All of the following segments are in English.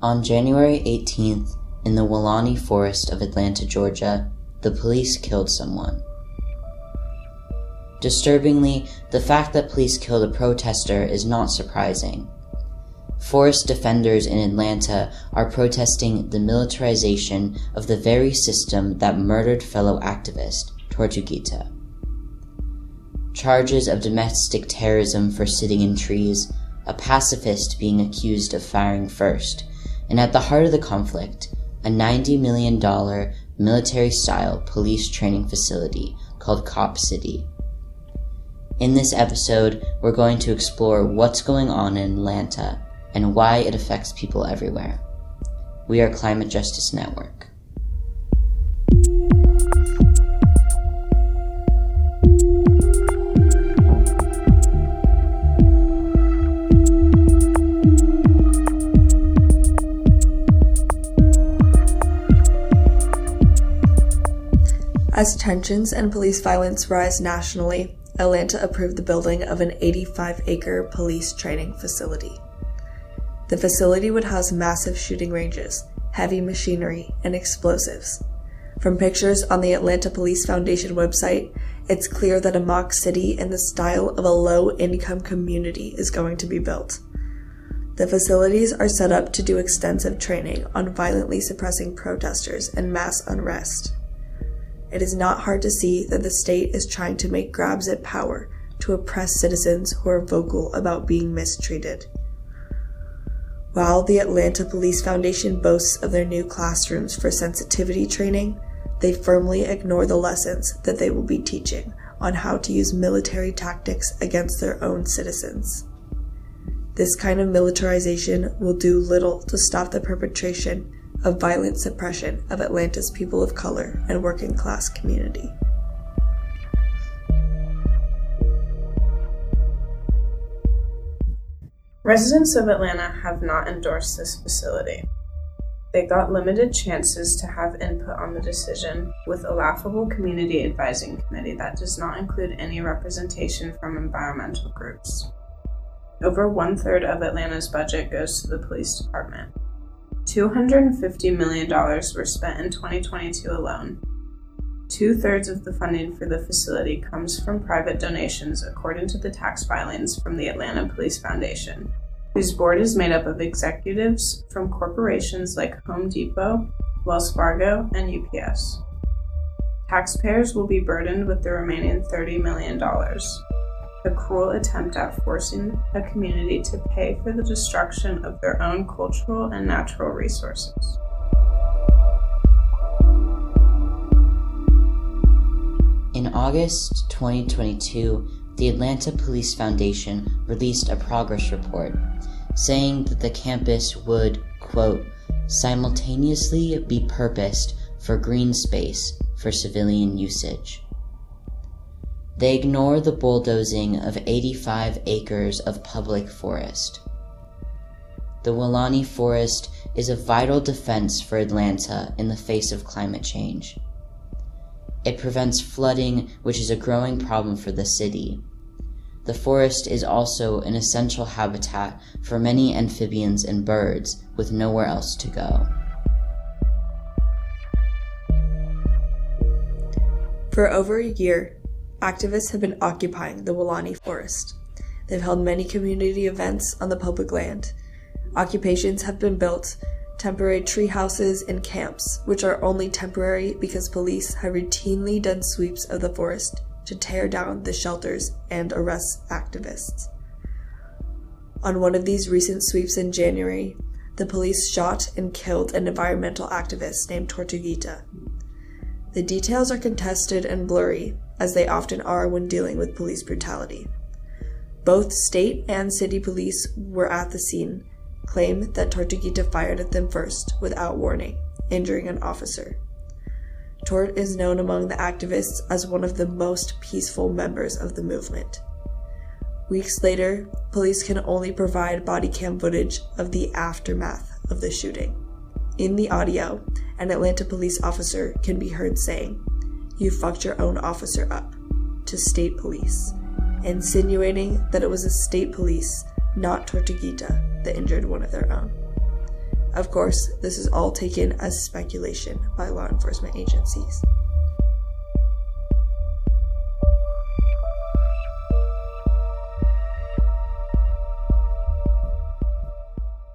On January 18th, in the Weelaunee Forest of Atlanta, Georgia, the police killed someone. Disturbingly, the fact that police killed a protester is not surprising. Forest defenders in Atlanta are protesting the militarization of the very system that murdered fellow activist Tortuguita. Charges of domestic terrorism for sitting in trees, a pacifist being accused of firing first, and at the heart of the conflict, a $90 million military style police training facility called Cop City. In this episode, we're going to explore what's going on in Atlanta and why it affects people everywhere. We are Climate Justice Network. As tensions and police violence rise nationally, Atlanta approved the building of an 85 acre police training facility. The facility would house massive shooting ranges, heavy machinery, and explosives. From pictures on the Atlanta Police Foundation website, it's clear that a mock city in the style of a low income community is going to be built. The facilities are set up to do extensive training on violently suppressing protesters and mass unrest it is not hard to see that the state is trying to make grabs at power to oppress citizens who are vocal about being mistreated. While the Atlanta Police Foundation boasts of their new classrooms for sensitivity training, they firmly ignore the lessons that they will be teaching on how to use military tactics against their own citizens. This kind of militarization will do little to stop the perpetration of violent suppression of Atlanta's people of color and working class community. Residents of Atlanta have not endorsed this facility. They got limited chances to have input on the decision, with a laughable community advising committee that does not include any representation from environmental groups. Over one third of Atlanta's budget goes to the police department, $250 million were spent in 2022 alone. Two thirds of the funding for the facility comes from private donations, according to the tax filings from the Atlanta Police Foundation, whose board is made up of executives from corporations like Home Depot, Wells Fargo, and UPS. Taxpayers will be burdened with the remaining $30 million a cruel attempt at forcing a community to pay for the destruction of their own cultural and natural resources. In August 2022, the Atlanta Police Foundation released a progress report saying that the campus would, quote, simultaneously be purposed for green space for civilian usage. They ignore the bulldozing of 85 acres of public forest. The Weelaunee Forest is a vital defense for Atlanta in the face of climate change. It prevents flooding, which is a growing problem for the city. The forest is also an essential habitat for many amphibians and birds with nowhere else to go. For over a year, activists have been occupying the Weelaunee Forest. They've held many community events on the public land. Occupations have been built, temporary tree houses and camps, which are only temporary because police have routinely done sweeps of the forest to tear down the shelters and arrest activists. On one of these recent sweeps in January, the police shot and killed an environmental activist named Tortuguita. The details are contested and blurry, as they often are when dealing with police brutality. Both state and city police were at the scene, claim that Tortuguita fired at them first without warning, injuring an officer. Tort is known among the activists as one of the most peaceful members of the movement. Weeks later, police can only provide body cam footage of the aftermath of the shooting. In the audio, an Atlanta police officer can be heard saying, you fucked your own officer up to state police, insinuating that it was the state police, not Tortuguita, that injured one of their own. Of course, this is all taken as speculation by law enforcement agencies.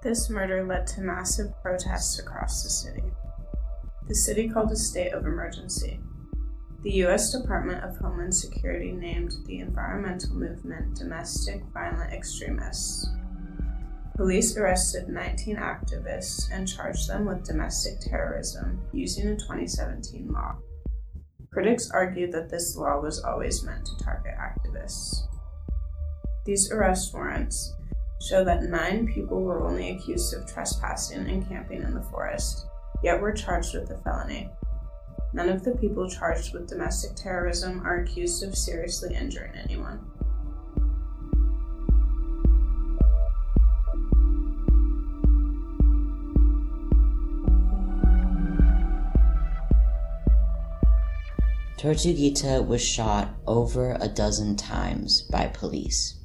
This murder led to massive protests across the city. The city called a state of emergency. The U.S. Department of Homeland Security named the environmental movement domestic violent extremists. Police arrested 19 activists and charged them with domestic terrorism using a 2017 law. Critics argued that this law was always meant to target activists. These arrest warrants show that nine people were only accused of trespassing and camping in the forest, yet were charged with a felony. None of the people charged with domestic terrorism are accused of seriously injuring anyone. Tortuguita was shot over a dozen times by police.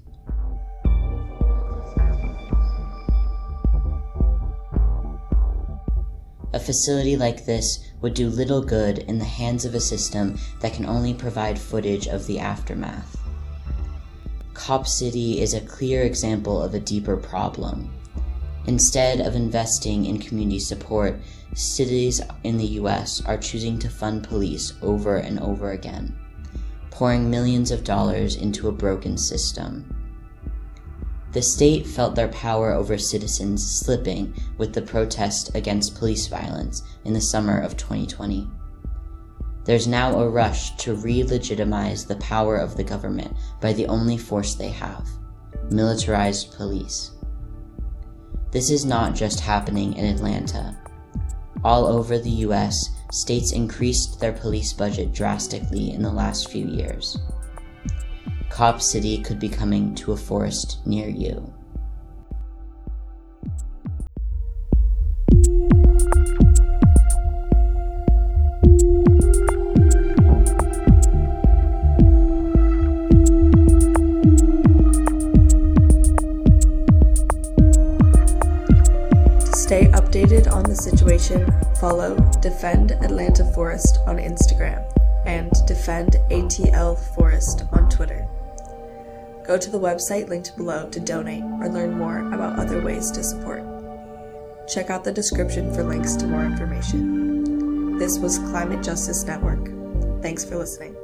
A facility like this would do little good in the hands of a system that can only provide footage of the aftermath. Cop City is a clear example of a deeper problem. Instead of investing in community support, cities in the US are choosing to fund police over and over again, pouring millions of dollars into a broken system. The state felt their power over citizens slipping with the protest against police violence in the summer of 2020. There's now a rush to re legitimize the power of the government by the only force they have militarized police. This is not just happening in Atlanta. All over the US, states increased their police budget drastically in the last few years. Cop City could be coming to a forest near you. Stay updated on the situation, follow Defend Atlanta Forest on Instagram and Defend ATL Forest on Twitter. Go to the website linked below to donate or learn more about other ways to support. Check out the description for links to more information. This was Climate Justice Network. Thanks for listening.